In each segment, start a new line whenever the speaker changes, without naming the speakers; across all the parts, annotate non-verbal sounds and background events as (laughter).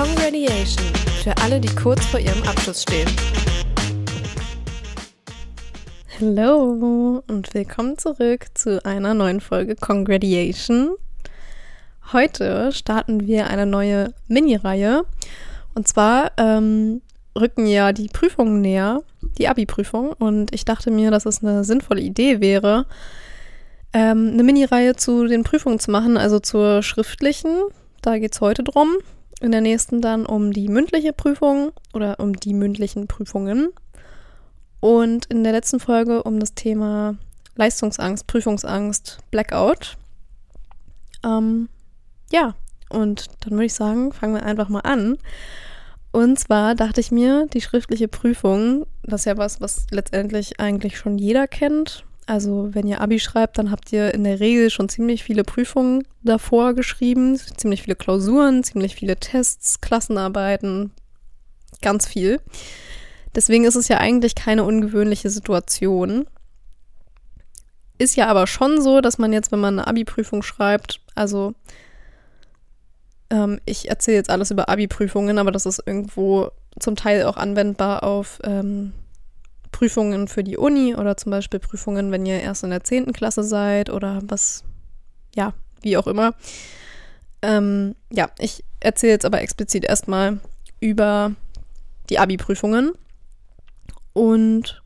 Congratulation für alle, die kurz vor ihrem Abschluss stehen. Hallo und willkommen zurück zu einer neuen Folge Congratulation. Heute starten wir eine neue Mini-Reihe. Und zwar ähm, rücken ja die Prüfungen näher, die Abi-Prüfung. Und ich dachte mir, dass es eine sinnvolle Idee wäre, ähm, eine Mini-Reihe zu den Prüfungen zu machen, also zur schriftlichen. Da geht es heute drum. In der nächsten dann um die mündliche Prüfung oder um die mündlichen Prüfungen. Und in der letzten Folge um das Thema Leistungsangst, Prüfungsangst, Blackout. Ähm, ja, und dann würde ich sagen, fangen wir einfach mal an. Und zwar dachte ich mir, die schriftliche Prüfung, das ist ja was, was letztendlich eigentlich schon jeder kennt. Also wenn ihr Abi schreibt, dann habt ihr in der Regel schon ziemlich viele Prüfungen davor geschrieben, ziemlich viele Klausuren, ziemlich viele Tests, Klassenarbeiten, ganz viel. Deswegen ist es ja eigentlich keine ungewöhnliche Situation. Ist ja aber schon so, dass man jetzt, wenn man eine Abi-Prüfung schreibt, also ähm, ich erzähle jetzt alles über Abi-Prüfungen, aber das ist irgendwo zum Teil auch anwendbar auf ähm, Prüfungen für die Uni oder zum Beispiel Prüfungen, wenn ihr erst in der 10. Klasse seid oder was, ja, wie auch immer. Ähm, ja, ich erzähle jetzt aber explizit erstmal über die Abi-Prüfungen. Und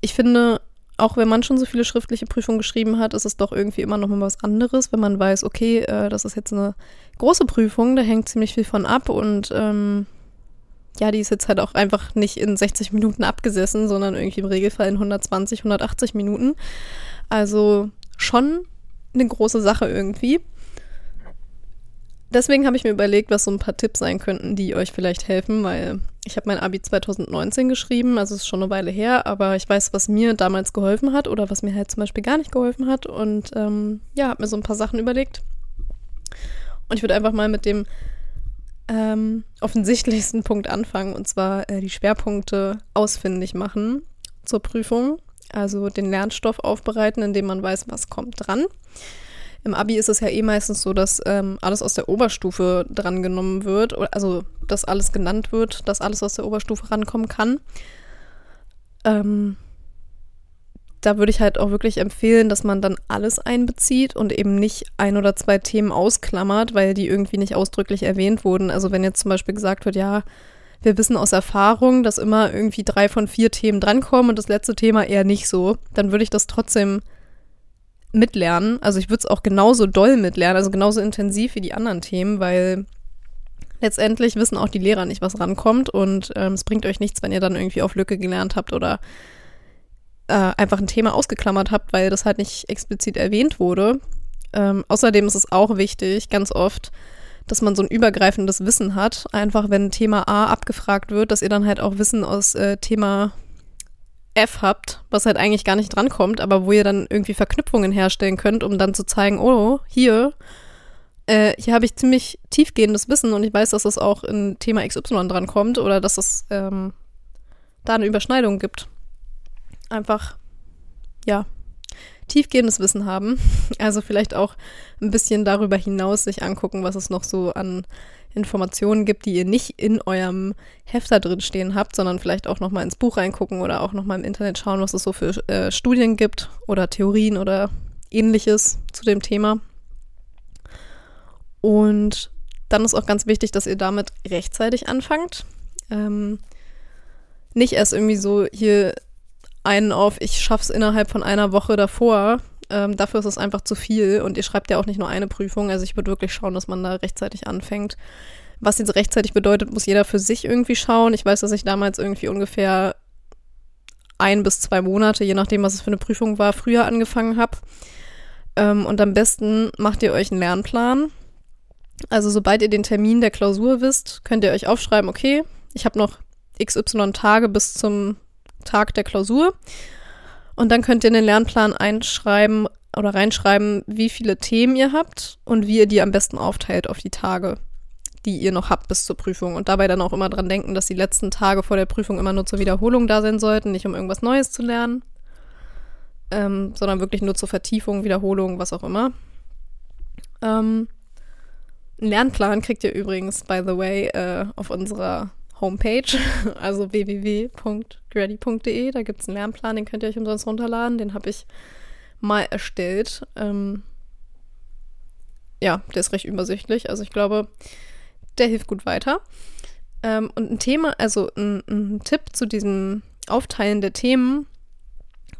ich finde, auch wenn man schon so viele schriftliche Prüfungen geschrieben hat, ist es doch irgendwie immer noch mal was anderes, wenn man weiß, okay, äh, das ist jetzt eine große Prüfung, da hängt ziemlich viel von ab und ähm, ja, die ist jetzt halt auch einfach nicht in 60 Minuten abgesessen, sondern irgendwie im Regelfall in 120, 180 Minuten. Also schon eine große Sache irgendwie. Deswegen habe ich mir überlegt, was so ein paar Tipps sein könnten, die euch vielleicht helfen, weil ich habe mein Abi 2019 geschrieben, also es ist schon eine Weile her, aber ich weiß, was mir damals geholfen hat oder was mir halt zum Beispiel gar nicht geholfen hat und ähm, ja, habe mir so ein paar Sachen überlegt. Und ich würde einfach mal mit dem ähm, offensichtlichsten Punkt anfangen, und zwar äh, die Schwerpunkte ausfindig machen zur Prüfung, also den Lernstoff aufbereiten, indem man weiß, was kommt dran. Im Abi ist es ja eh meistens so, dass ähm, alles aus der Oberstufe drangenommen wird, also dass alles genannt wird, dass alles aus der Oberstufe rankommen kann. Ähm, da würde ich halt auch wirklich empfehlen, dass man dann alles einbezieht und eben nicht ein oder zwei Themen ausklammert, weil die irgendwie nicht ausdrücklich erwähnt wurden. Also wenn jetzt zum Beispiel gesagt wird, ja, wir wissen aus Erfahrung, dass immer irgendwie drei von vier Themen drankommen und das letzte Thema eher nicht so, dann würde ich das trotzdem mitlernen. Also ich würde es auch genauso doll mitlernen, also genauso intensiv wie die anderen Themen, weil letztendlich wissen auch die Lehrer nicht, was rankommt und ähm, es bringt euch nichts, wenn ihr dann irgendwie auf Lücke gelernt habt oder äh, einfach ein Thema ausgeklammert habt, weil das halt nicht explizit erwähnt wurde. Ähm, außerdem ist es auch wichtig, ganz oft, dass man so ein übergreifendes Wissen hat. Einfach, wenn Thema A abgefragt wird, dass ihr dann halt auch Wissen aus äh, Thema F habt, was halt eigentlich gar nicht drankommt, aber wo ihr dann irgendwie Verknüpfungen herstellen könnt, um dann zu zeigen, oh, hier, äh, hier habe ich ziemlich tiefgehendes Wissen und ich weiß, dass es auch in Thema XY drankommt oder dass es ähm, da eine Überschneidung gibt. Einfach, ja, tiefgehendes Wissen haben. (laughs) Also vielleicht auch ein bisschen darüber hinaus sich angucken, was es noch so an Informationen gibt, die ihr nicht in eurem Heft da drin stehen habt, sondern vielleicht auch nochmal ins Buch reingucken oder auch nochmal im Internet schauen, was es so für äh, Studien gibt oder Theorien oder ähnliches zu dem Thema. Und dann ist auch ganz wichtig, dass ihr damit rechtzeitig anfangt. Ähm, nicht erst irgendwie so hier einen auf, ich schaff's innerhalb von einer Woche davor. Ähm, dafür ist es einfach zu viel und ihr schreibt ja auch nicht nur eine Prüfung. Also ich würde wirklich schauen, dass man da rechtzeitig anfängt. Was jetzt rechtzeitig bedeutet, muss jeder für sich irgendwie schauen. Ich weiß, dass ich damals irgendwie ungefähr ein bis zwei Monate, je nachdem, was es für eine Prüfung war, früher angefangen habe. Ähm, und am besten macht ihr euch einen Lernplan. Also sobald ihr den Termin der Klausur wisst, könnt ihr euch aufschreiben, okay, ich habe noch XY Tage bis zum Tag der Klausur. Und dann könnt ihr in den Lernplan einschreiben oder reinschreiben, wie viele Themen ihr habt und wie ihr die am besten aufteilt auf die Tage, die ihr noch habt bis zur Prüfung. Und dabei dann auch immer dran denken, dass die letzten Tage vor der Prüfung immer nur zur Wiederholung da sein sollten, nicht um irgendwas Neues zu lernen, ähm, sondern wirklich nur zur Vertiefung, Wiederholung, was auch immer. Ähm, Einen Lernplan kriegt ihr übrigens, by the way, äh, auf unserer Homepage, (laughs) also www.grady.de. Da gibt es einen Lernplan, den könnt ihr euch umsonst runterladen. Den habe ich mal erstellt. Ähm, ja, der ist recht übersichtlich. Also ich glaube, der hilft gut weiter. Ähm, und ein Thema, also ein, ein Tipp zu diesem Aufteilen der Themen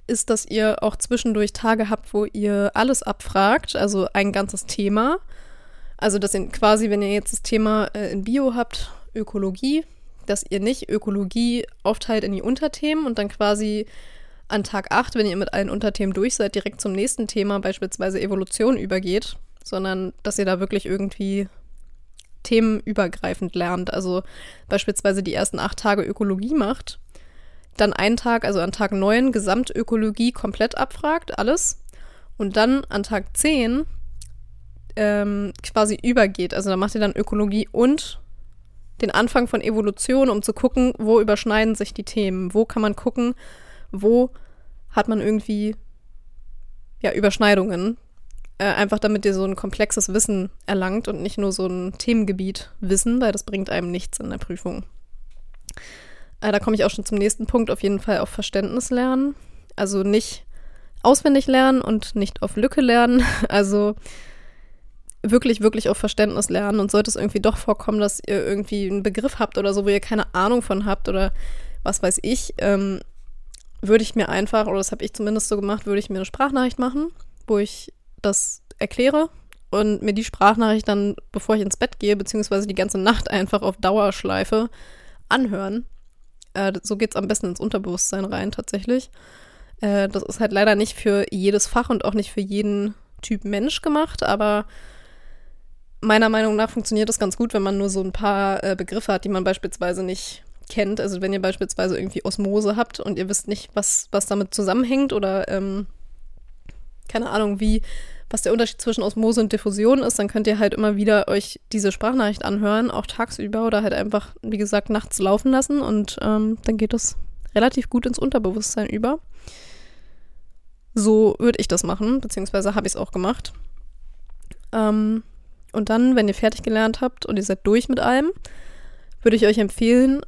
ist, dass ihr auch zwischendurch Tage habt, wo ihr alles abfragt, also ein ganzes Thema. Also, dass ihr quasi, wenn ihr jetzt das Thema äh, in Bio habt, Ökologie, dass ihr nicht Ökologie aufteilt in die Unterthemen und dann quasi an Tag 8, wenn ihr mit allen Unterthemen durch seid, direkt zum nächsten Thema, beispielsweise Evolution, übergeht, sondern dass ihr da wirklich irgendwie themenübergreifend lernt. Also beispielsweise die ersten acht Tage Ökologie macht, dann einen Tag, also an Tag 9, Gesamtökologie komplett abfragt, alles. Und dann an Tag 10 ähm, quasi übergeht. Also da macht ihr dann Ökologie und den Anfang von Evolution, um zu gucken, wo überschneiden sich die Themen, wo kann man gucken, wo hat man irgendwie ja, Überschneidungen. Äh, einfach damit ihr so ein komplexes Wissen erlangt und nicht nur so ein Themengebiet Wissen, weil das bringt einem nichts in der Prüfung. Äh, da komme ich auch schon zum nächsten Punkt, auf jeden Fall auf Verständnis lernen. Also nicht auswendig lernen und nicht auf Lücke lernen. (laughs) Also wirklich, wirklich auf Verständnis lernen und sollte es irgendwie doch vorkommen, dass ihr irgendwie einen Begriff habt oder so, wo ihr keine Ahnung von habt oder was weiß ich, ähm, würde ich mir einfach, oder das habe ich zumindest so gemacht, würde ich mir eine Sprachnachricht machen, wo ich das erkläre und mir die Sprachnachricht dann, bevor ich ins Bett gehe, beziehungsweise die ganze Nacht einfach auf Dauerschleife anhören. Äh, so geht es am besten ins Unterbewusstsein rein, tatsächlich. Äh, das ist halt leider nicht für jedes Fach und auch nicht für jeden Typ Mensch gemacht, aber meiner Meinung nach funktioniert das ganz gut, wenn man nur so ein paar äh, Begriffe hat, die man beispielsweise nicht kennt. Also wenn ihr beispielsweise irgendwie Osmose habt und ihr wisst nicht, was, was damit zusammenhängt oder ähm, keine Ahnung, wie, was der Unterschied zwischen Osmose und Diffusion ist, dann könnt ihr halt immer wieder euch diese Sprachnachricht anhören, auch tagsüber oder halt einfach, wie gesagt, nachts laufen lassen und ähm, dann geht das relativ gut ins Unterbewusstsein über. So würde ich das machen, beziehungsweise habe ich es auch gemacht. Ähm, und dann, wenn ihr fertig gelernt habt und ihr seid durch mit allem, würde ich euch empfehlen,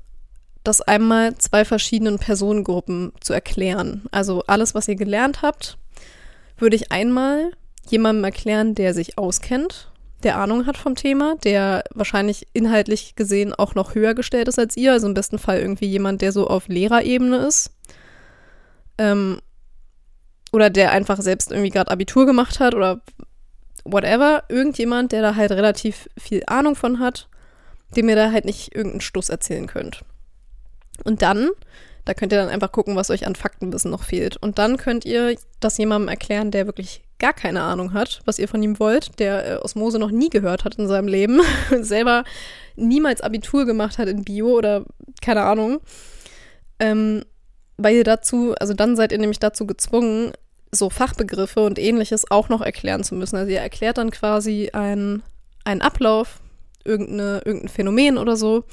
das einmal zwei verschiedenen Personengruppen zu erklären. Also alles, was ihr gelernt habt, würde ich einmal jemandem erklären, der sich auskennt, der Ahnung hat vom Thema, der wahrscheinlich inhaltlich gesehen auch noch höher gestellt ist als ihr, also im besten Fall irgendwie jemand, der so auf Lehrerebene ist. Ähm, oder der einfach selbst irgendwie gerade Abitur gemacht hat oder whatever, irgendjemand, der da halt relativ viel Ahnung von hat, dem ihr da halt nicht irgendeinen Stoß erzählen könnt. Und dann, da könnt ihr dann einfach gucken, was euch an Faktenwissen noch fehlt. Und dann könnt ihr das jemandem erklären, der wirklich gar keine Ahnung hat, was ihr von ihm wollt, der äh, Osmose noch nie gehört hat in seinem Leben, (laughs) selber niemals Abitur gemacht hat in Bio oder keine Ahnung. Ähm, weil ihr dazu, also dann seid ihr nämlich dazu gezwungen, so Fachbegriffe und ähnliches auch noch erklären zu müssen. Also ihr erklärt dann quasi einen, Ablauf, irgendeine, irgendein Phänomen oder so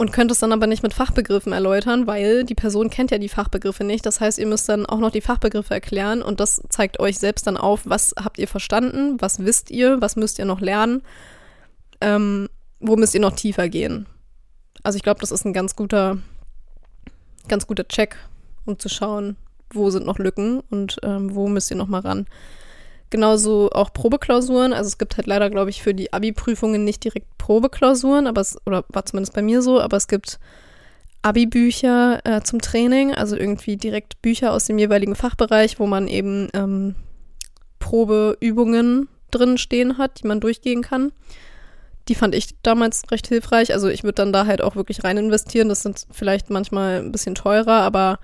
und könnt es dann aber nicht mit Fachbegriffen erläutern, weil die Person kennt ja die Fachbegriffe nicht. Das heißt, ihr müsst dann auch noch die Fachbegriffe erklären und das zeigt euch selbst dann auf, was habt ihr verstanden, was wisst ihr, was müsst ihr noch lernen, ähm, wo müsst ihr noch tiefer gehen. Also ich glaube, das ist ein ganz guter, ganz guter Check, um zu schauen, wo sind noch Lücken und ähm, wo müsst ihr noch mal ran. Genauso auch Probeklausuren. Also es gibt halt leider, glaube ich, für die Abi-Prüfungen nicht direkt Probeklausuren, aber es, oder war zumindest bei mir so, aber es gibt Abi-Bücher äh, zum Training, also irgendwie direkt Bücher aus dem jeweiligen Fachbereich, wo man eben ähm, Probeübungen drin stehen hat, die man durchgehen kann. Die fand ich damals recht hilfreich. Also ich würde dann da halt auch wirklich rein investieren. Das sind vielleicht manchmal ein bisschen teurer, aber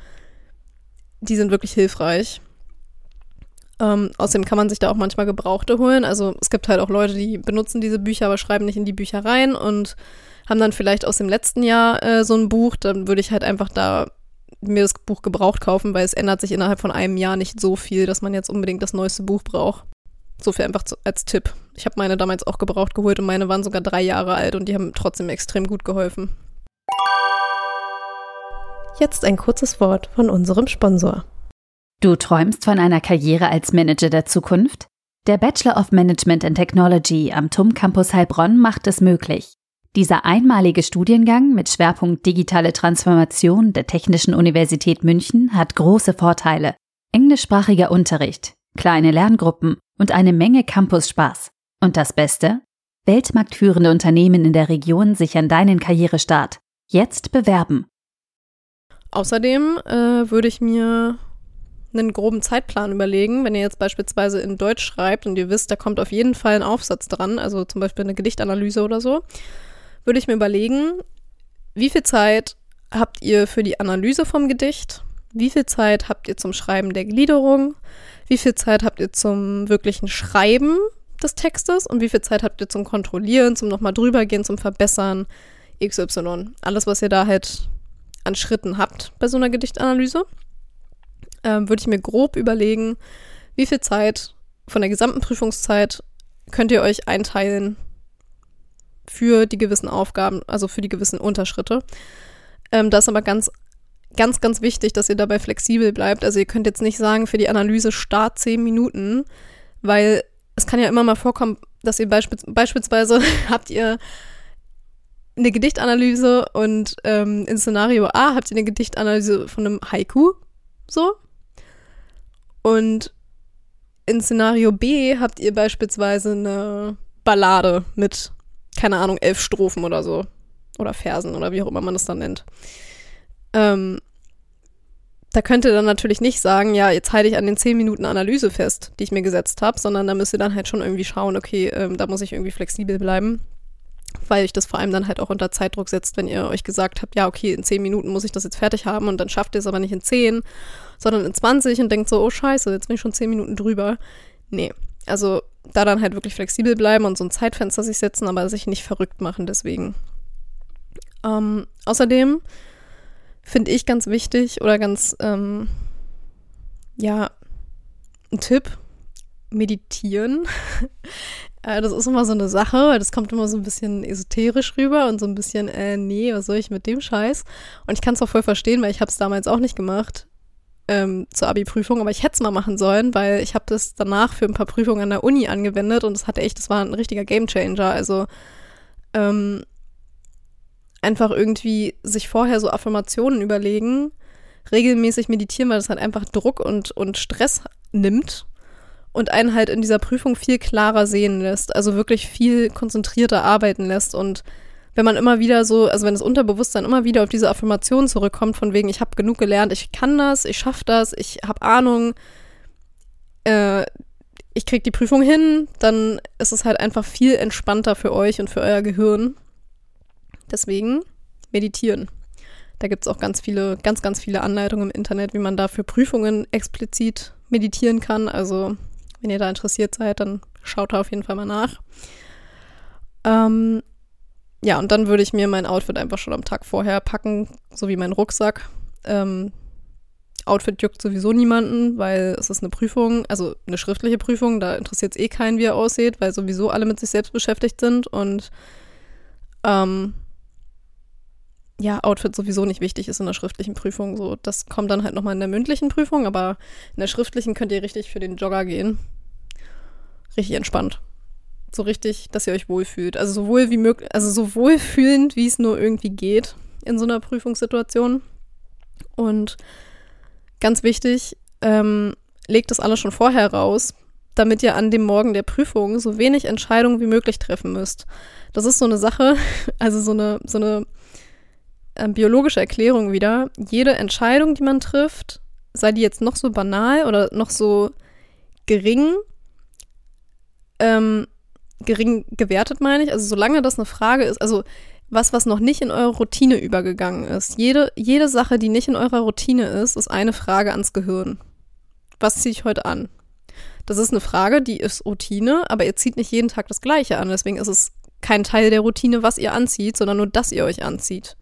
die sind wirklich hilfreich. Ähm, außerdem kann man sich da auch manchmal Gebrauchte holen. Also es gibt halt auch Leute, die benutzen diese Bücher, aber schreiben nicht in die Bücher rein und haben dann vielleicht aus dem letzten Jahr äh, so ein Buch. Dann würde ich halt einfach da mir das Buch gebraucht kaufen, weil es ändert sich innerhalb von einem Jahr nicht so viel, dass man jetzt unbedingt das neueste Buch braucht. So viel einfach zu, als Tipp. Ich habe meine damals auch gebraucht geholt und meine waren sogar drei Jahre alt und die haben trotzdem extrem gut geholfen.
Jetzt ein kurzes Wort von unserem Sponsor.
Du träumst von einer Karriere als Manager der Zukunft? Der Bachelor of Management and Technology am TUM Campus Heilbronn macht es möglich. Dieser einmalige Studiengang mit Schwerpunkt digitale Transformation der Technischen Universität München hat große Vorteile. Englischsprachiger Unterricht, kleine Lerngruppen und eine Menge Campus-Spaß. Und das Beste? Weltmarktführende Unternehmen in der Region sichern deinen Karrierestart. Jetzt bewerben.
Außerdem äh, würde ich mir einen groben Zeitplan überlegen. Wenn ihr jetzt beispielsweise in Deutsch schreibt und ihr wisst, da kommt auf jeden Fall ein Aufsatz dran, also zum Beispiel eine Gedichtanalyse oder so, würde ich mir überlegen, wie viel Zeit habt ihr für die Analyse vom Gedicht? Wie viel Zeit habt ihr zum Schreiben der Gliederung? Wie viel Zeit habt ihr zum wirklichen Schreiben des Textes? Und wie viel Zeit habt ihr zum Kontrollieren, zum nochmal drübergehen, zum Verbessern? XY. Alles, was ihr da halt an Schritten habt bei so einer Gedichtanalyse ähm, würde ich mir grob überlegen, wie viel Zeit von der gesamten Prüfungszeit könnt ihr euch einteilen für die gewissen Aufgaben, also für die gewissen Unterschritte. Ähm, das ist aber ganz, ganz, ganz wichtig, dass ihr dabei flexibel bleibt. Also ihr könnt jetzt nicht sagen, für die Analyse Start 10 Minuten, weil es kann ja immer mal vorkommen, dass ihr beisp beispielsweise (laughs) habt ihr eine Gedichtanalyse und ähm, in Szenario A habt ihr eine Gedichtanalyse von einem Haiku, so. Und in Szenario B habt ihr beispielsweise eine Ballade mit, keine Ahnung, elf Strophen oder so. Oder Versen oder wie auch immer man das dann nennt. Ähm, da könnt ihr dann natürlich nicht sagen, ja, jetzt halte ich an den 10 Minuten Analyse fest, die ich mir gesetzt habe, sondern da müsst ihr dann halt schon irgendwie schauen, okay, ähm, da muss ich irgendwie flexibel bleiben weil euch das vor allem dann halt auch unter Zeitdruck setzt, wenn ihr euch gesagt habt, ja, okay, in zehn Minuten muss ich das jetzt fertig haben und dann schafft ihr es aber nicht in zehn, sondern in 20 und denkt so, oh scheiße, jetzt bin ich schon zehn Minuten drüber. Nee, also da dann halt wirklich flexibel bleiben und so ein Zeitfenster sich setzen, aber sich nicht verrückt machen deswegen. Ähm, außerdem finde ich ganz wichtig oder ganz, ähm, ja, ein Tipp, meditieren. (laughs) Äh, das ist immer so eine Sache, weil das kommt immer so ein bisschen esoterisch rüber und so ein bisschen, äh, nee, was soll ich mit dem Scheiß? Und ich kann es auch voll verstehen, weil ich habe es damals auch nicht gemacht ähm, zur Abi-Prüfung, aber ich hätte es mal machen sollen, weil ich habe das danach für ein paar Prüfungen an der Uni angewendet und es hatte echt, das war ein richtiger Gamechanger. Also ähm, einfach irgendwie sich vorher so Affirmationen überlegen, regelmäßig meditieren, weil das halt einfach Druck und, und Stress nimmt und einen halt in dieser Prüfung viel klarer sehen lässt, also wirklich viel konzentrierter arbeiten lässt und wenn man immer wieder so, also wenn das Unterbewusstsein immer wieder auf diese Affirmation zurückkommt, von wegen, ich habe genug gelernt, ich kann das, ich schaffe das, ich habe Ahnung, äh, ich krieg die Prüfung hin, dann ist es halt einfach viel entspannter für euch und für euer Gehirn. Deswegen meditieren. Da gibt es auch ganz viele, ganz, ganz viele Anleitungen im Internet, wie man da für Prüfungen explizit meditieren kann. Also wenn ihr da interessiert seid, dann schaut da auf jeden Fall mal nach. Ähm, ja, und dann würde ich mir mein Outfit einfach schon am Tag vorher packen, so wie mein Rucksack. Ähm, Outfit juckt sowieso niemanden, weil es ist eine Prüfung, also eine schriftliche Prüfung, da interessiert es eh keinen, wie er aussieht, weil sowieso alle mit sich selbst beschäftigt sind und ähm, ja, Outfit sowieso nicht wichtig ist in der schriftlichen Prüfung. So, das kommt dann halt nochmal in der mündlichen Prüfung, aber in der schriftlichen könnt ihr richtig für den Jogger gehen. Richtig entspannt. So richtig, dass ihr euch wohlfühlt. Also so wohl wie möglich, also so wohlfühlend, (laughs) wie es nur irgendwie geht in so einer Prüfungssituation. Und ganz wichtig, ähm, legt das alles schon vorher raus, damit ihr an dem Morgen der Prüfung so wenig Entscheidungen wie möglich treffen müsst. Das ist so eine Sache, (laughs) also so eine, so eine äh, biologische Erklärung wieder. Jede Entscheidung, die man trifft, sei die jetzt noch so banal oder noch so gering, ähm, gering gewertet, meine ich. Also solange das eine Frage ist, also was, was noch nicht in eure Routine übergegangen ist. Jede, jede Sache, die nicht in eurer Routine ist, ist eine Frage ans Gehirn. Was ziehe ich heute an? Das ist eine Frage, die ist Routine, aber ihr zieht nicht jeden Tag das Gleiche an. Deswegen ist es kein Teil der Routine, was ihr anzieht, sondern nur, dass ihr euch anzieht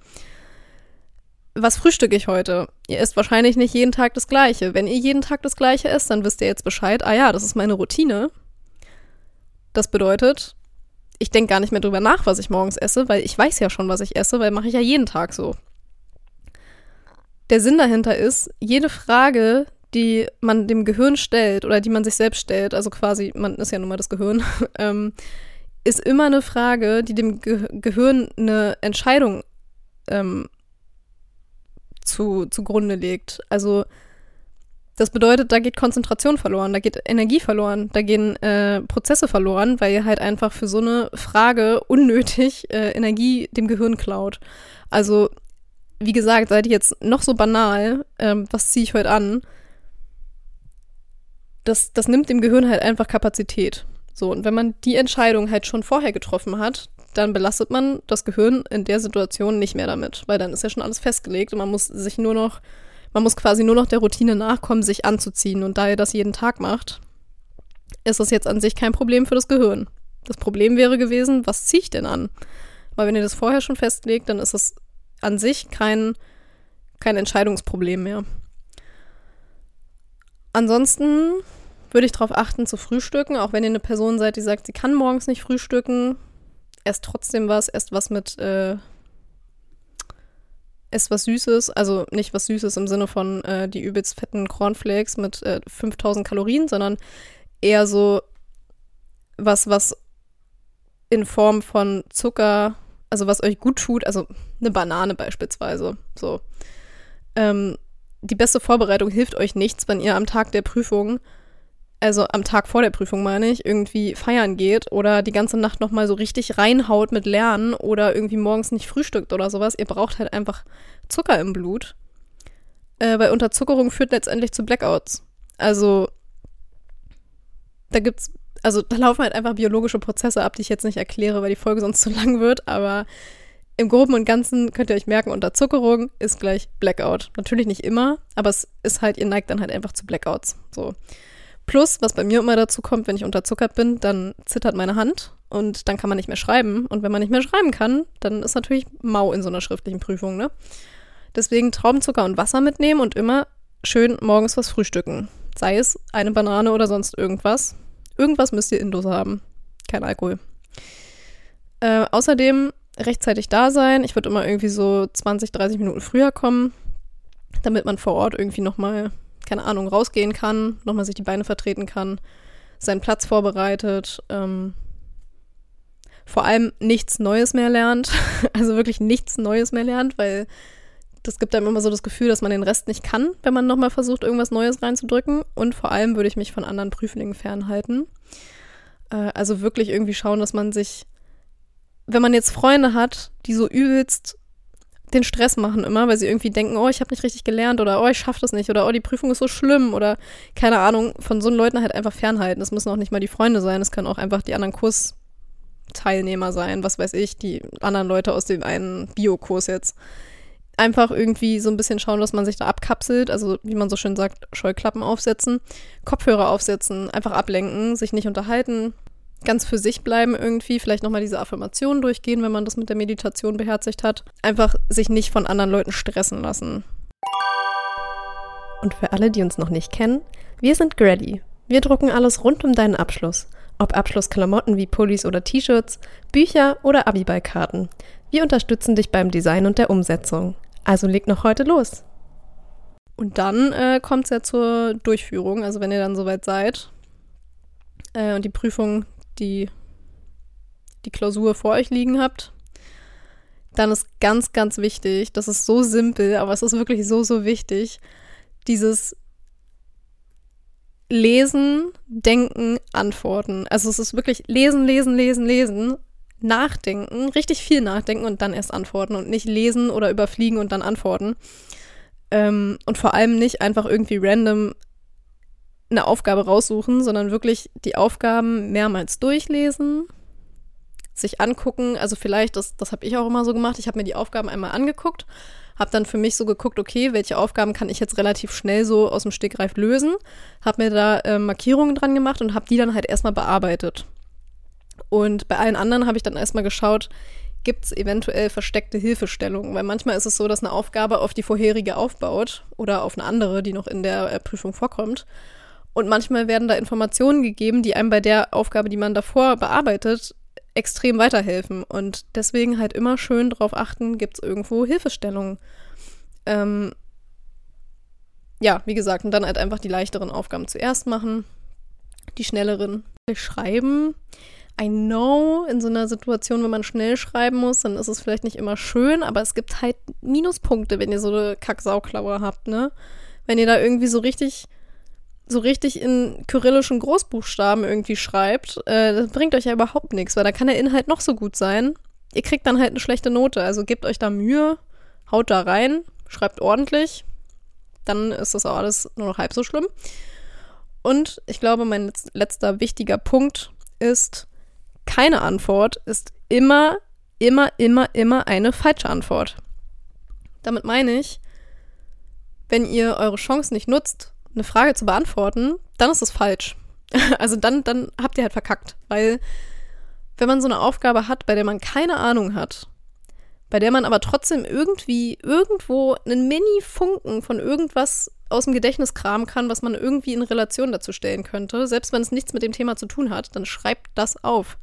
was frühstücke ich heute? Ihr isst wahrscheinlich nicht jeden Tag das Gleiche. Wenn ihr jeden Tag das Gleiche isst, dann wisst ihr jetzt Bescheid, ah ja, das ist meine Routine. Das bedeutet, ich denke gar nicht mehr drüber nach, was ich morgens esse, weil ich weiß ja schon, was ich esse, weil mache ich ja jeden Tag so. Der Sinn dahinter ist, jede Frage, die man dem Gehirn stellt oder die man sich selbst stellt, also quasi, man ist ja nun mal das Gehirn, (laughs) ähm, ist immer eine Frage, die dem Ge Gehirn eine Entscheidung ähm, zu, zugrunde legt. Also das bedeutet, da geht Konzentration verloren, da geht Energie verloren, da gehen äh, Prozesse verloren, weil ihr halt einfach für so eine Frage unnötig äh, Energie dem Gehirn klaut. Also, wie gesagt, seid ihr jetzt noch so banal, ähm, was ziehe ich heute an? Das, das nimmt dem Gehirn halt einfach Kapazität. So, und wenn man die Entscheidung halt schon vorher getroffen hat, dann belastet man das Gehirn in der Situation nicht mehr damit, weil dann ist ja schon alles festgelegt und man muss sich nur noch man muss quasi nur noch der Routine nachkommen, sich anzuziehen. Und da ihr das jeden Tag macht, ist das jetzt an sich kein Problem für das Gehirn. Das Problem wäre gewesen, was ziehe ich denn an? Weil wenn ihr das vorher schon festlegt, dann ist es an sich kein, kein Entscheidungsproblem mehr. Ansonsten würde ich darauf achten, zu frühstücken, auch wenn ihr eine Person seid, die sagt, sie kann morgens nicht frühstücken, esst trotzdem was, esst was mit äh, ess was Süßes, also nicht was Süßes im Sinne von äh, die übelst fetten Cornflakes mit äh, 5000 Kalorien, sondern eher so was, was in Form von Zucker, also was euch gut tut, also eine Banane beispielsweise, so. Ähm, die beste Vorbereitung hilft euch nichts, wenn ihr am Tag der Prüfung also am Tag vor der Prüfung meine ich, irgendwie feiern geht oder die ganze Nacht nochmal so richtig reinhaut mit Lernen oder irgendwie morgens nicht frühstückt oder sowas. Ihr braucht halt einfach Zucker im Blut. Äh, weil Unterzuckerung führt letztendlich zu Blackouts. Also da gibt's, also da laufen halt einfach biologische Prozesse ab, die ich jetzt nicht erkläre, weil die Folge sonst zu lang wird, aber im Groben und Ganzen könnt ihr euch merken, Unterzuckerung ist gleich Blackout. Natürlich nicht immer, aber es ist halt, ihr neigt dann halt einfach zu Blackouts. So. Plus, was bei mir immer dazu kommt, wenn ich unterzuckert bin, dann zittert meine Hand und dann kann man nicht mehr schreiben. Und wenn man nicht mehr schreiben kann, dann ist natürlich mau in so einer schriftlichen Prüfung, ne? Deswegen Traubenzucker und Wasser mitnehmen und immer schön morgens was frühstücken. Sei es eine Banane oder sonst irgendwas. Irgendwas müsst ihr in Dose haben. Kein Alkohol. Äh, außerdem rechtzeitig da sein. Ich würde immer irgendwie so 20, 30 Minuten früher kommen, damit man vor Ort irgendwie nochmal keine Ahnung, rausgehen kann, nochmal sich die Beine vertreten kann, seinen Platz vorbereitet, ähm, vor allem nichts Neues mehr lernt, (laughs) also wirklich nichts Neues mehr lernt, weil das gibt einem immer so das Gefühl, dass man den Rest nicht kann, wenn man nochmal versucht, irgendwas Neues reinzudrücken. Und vor allem würde ich mich von anderen Prüflingen fernhalten. Äh, also wirklich irgendwie schauen, dass man sich, wenn man jetzt Freunde hat, die so übelst den Stress machen immer, weil sie irgendwie denken, oh, ich habe nicht richtig gelernt oder oh, ich schaffe das nicht oder oh, die Prüfung ist so schlimm oder keine Ahnung, von so Leuten halt einfach fernhalten. Das müssen auch nicht mal die Freunde sein, es können auch einfach die anderen Kursteilnehmer sein, was weiß ich, die anderen Leute aus dem einen Biokurs jetzt. Einfach irgendwie so ein bisschen schauen, dass man sich da abkapselt, also wie man so schön sagt, Scheuklappen aufsetzen, Kopfhörer aufsetzen, einfach ablenken, sich nicht unterhalten, ganz für sich bleiben irgendwie, vielleicht nochmal diese Affirmationen durchgehen, wenn man das mit der Meditation beherzigt hat. Einfach sich nicht von anderen Leuten stressen lassen.
Und für alle, die uns noch nicht kennen, wir sind Grady. Wir drucken alles rund um deinen Abschluss. Ob Abschlussklamotten wie Pullis oder T-Shirts, Bücher oder Abiballkarten. Wir unterstützen dich beim Design und der Umsetzung. Also leg noch heute los.
Und dann äh, kommt es ja zur Durchführung, also wenn ihr dann soweit seid äh, und die Prüfung die, die Klausur vor euch liegen habt, dann ist ganz, ganz wichtig, das ist so simpel, aber es ist wirklich so, so wichtig, dieses Lesen, Denken, Antworten. Also es ist wirklich lesen, lesen, lesen, lesen, nachdenken, richtig viel nachdenken und dann erst antworten und nicht lesen oder überfliegen und dann antworten. Ähm, und vor allem nicht einfach irgendwie random eine Aufgabe raussuchen, sondern wirklich die Aufgaben mehrmals durchlesen, sich angucken. Also vielleicht, das, das habe ich auch immer so gemacht, ich habe mir die Aufgaben einmal angeguckt, habe dann für mich so geguckt, okay, welche Aufgaben kann ich jetzt relativ schnell so aus dem Stegreif lösen, habe mir da äh, Markierungen dran gemacht und habe die dann halt erstmal bearbeitet. Und bei allen anderen habe ich dann erstmal geschaut, gibt es eventuell versteckte Hilfestellungen, weil manchmal ist es so, dass eine Aufgabe auf die vorherige aufbaut oder auf eine andere, die noch in der äh, Prüfung vorkommt. Und manchmal werden da Informationen gegeben, die einem bei der Aufgabe, die man davor bearbeitet, extrem weiterhelfen. Und deswegen halt immer schön darauf achten, gibt es irgendwo Hilfestellungen. Ähm, ja, wie gesagt, und dann halt einfach die leichteren Aufgaben zuerst machen, die schnelleren schreiben. I know, in so einer Situation, wenn man schnell schreiben muss, dann ist es vielleicht nicht immer schön, aber es gibt halt Minuspunkte, wenn ihr so eine Kacksauklaue habt, ne? Wenn ihr da irgendwie so richtig, so richtig in kyrillischen Großbuchstaben irgendwie schreibt, äh, das bringt euch ja überhaupt nichts, weil da kann der Inhalt noch so gut sein. Ihr kriegt dann halt eine schlechte Note. Also gebt euch da Mühe, haut da rein, schreibt ordentlich, dann ist das auch alles nur noch halb so schlimm. Und ich glaube, mein letzter wichtiger Punkt ist, keine Antwort ist immer, immer, immer, immer eine falsche Antwort. Damit meine ich, wenn ihr eure Chance nicht nutzt, eine Frage zu beantworten, dann ist es falsch. (laughs) Also dann, dann habt ihr halt verkackt. Weil wenn man so eine Aufgabe hat, bei der man keine Ahnung hat, bei der man aber trotzdem irgendwie irgendwo einen Mini-Funken von irgendwas aus dem Gedächtnis kramen kann, was man irgendwie in Relation dazu stellen könnte, selbst wenn es nichts mit dem Thema zu tun hat, dann schreibt das auf.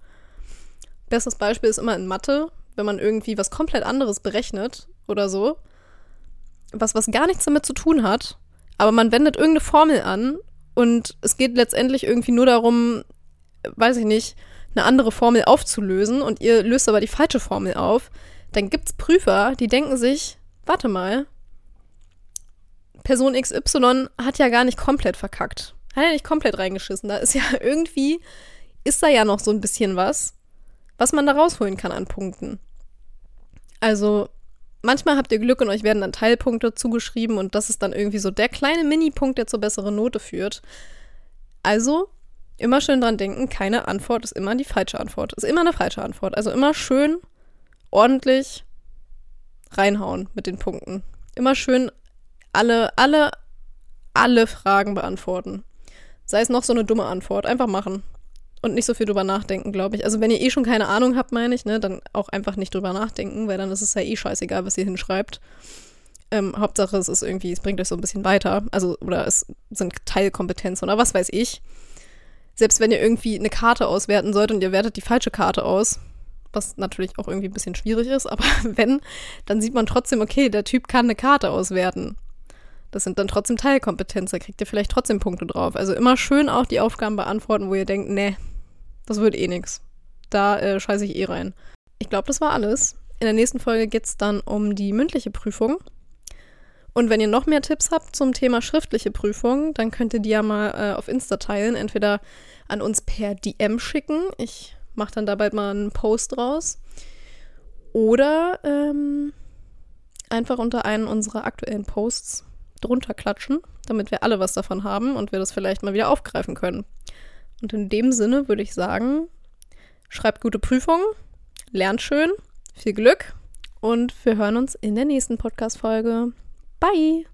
Bestes Beispiel ist immer in Mathe, wenn man irgendwie was komplett anderes berechnet oder so, was, was gar nichts damit zu tun hat, aber man wendet irgendeine Formel an und es geht letztendlich irgendwie nur darum, weiß ich nicht, eine andere Formel aufzulösen und ihr löst aber die falsche Formel auf, dann gibt es Prüfer, die denken sich, warte mal, Person XY hat ja gar nicht komplett verkackt. Hat ja nicht komplett reingeschissen. Da ist ja (laughs) irgendwie, ist da ja noch so ein bisschen was, was man da rausholen kann an Punkten. Also, manchmal habt ihr Glück und euch werden dann Teilpunkte zugeschrieben und das ist dann irgendwie so der kleine Mini-Punkt, der zur besseren Note führt. Also, immer schön dran denken, keine Antwort ist immer die falsche Antwort. Ist immer eine falsche Antwort. Also immer schön ordentlich reinhauen mit den Punkten. Immer schön alle, alle, alle Fragen beantworten. Sei es noch so eine dumme Antwort. Einfach machen. Und nicht so viel drüber nachdenken, glaube ich. Also wenn ihr eh schon keine Ahnung habt, meine ich, ne, dann auch einfach nicht drüber nachdenken, weil dann ist es ja eh scheißegal, was ihr hinschreibt. Ähm, Hauptsache, es ist irgendwie, es bringt euch so ein bisschen weiter. Also, oder es sind Teilkompetenzen oder was weiß ich. Selbst wenn ihr irgendwie eine Karte auswerten sollt und ihr wertet die falsche Karte aus, was natürlich auch irgendwie ein bisschen schwierig ist, aber (laughs) wenn, dann sieht man trotzdem, okay, der Typ kann eine Karte auswerten. Das sind dann trotzdem Teilkompetenzen, da kriegt ihr vielleicht trotzdem Punkte drauf. Also immer schön auch die Aufgaben beantworten, wo ihr denkt, nee, das wird eh nix. Da äh, scheiße ich eh rein. Ich glaube, das war alles. In der nächsten Folge geht es dann um die mündliche Prüfung. Und wenn ihr noch mehr Tipps habt zum Thema schriftliche Prüfung, dann könnt ihr die ja mal äh, auf Insta teilen. Entweder an uns per DM schicken. Ich mache dann da bald mal einen Post raus. Oder ähm, einfach unter einen unserer aktuellen Posts drunter klatschen, damit wir alle was davon haben und wir das vielleicht mal wieder aufgreifen können. Und in dem Sinne würde ich sagen, schreibt gute Prüfungen, lernt schön, viel Glück und wir hören uns in der nächsten Podcast-Folge. Bye!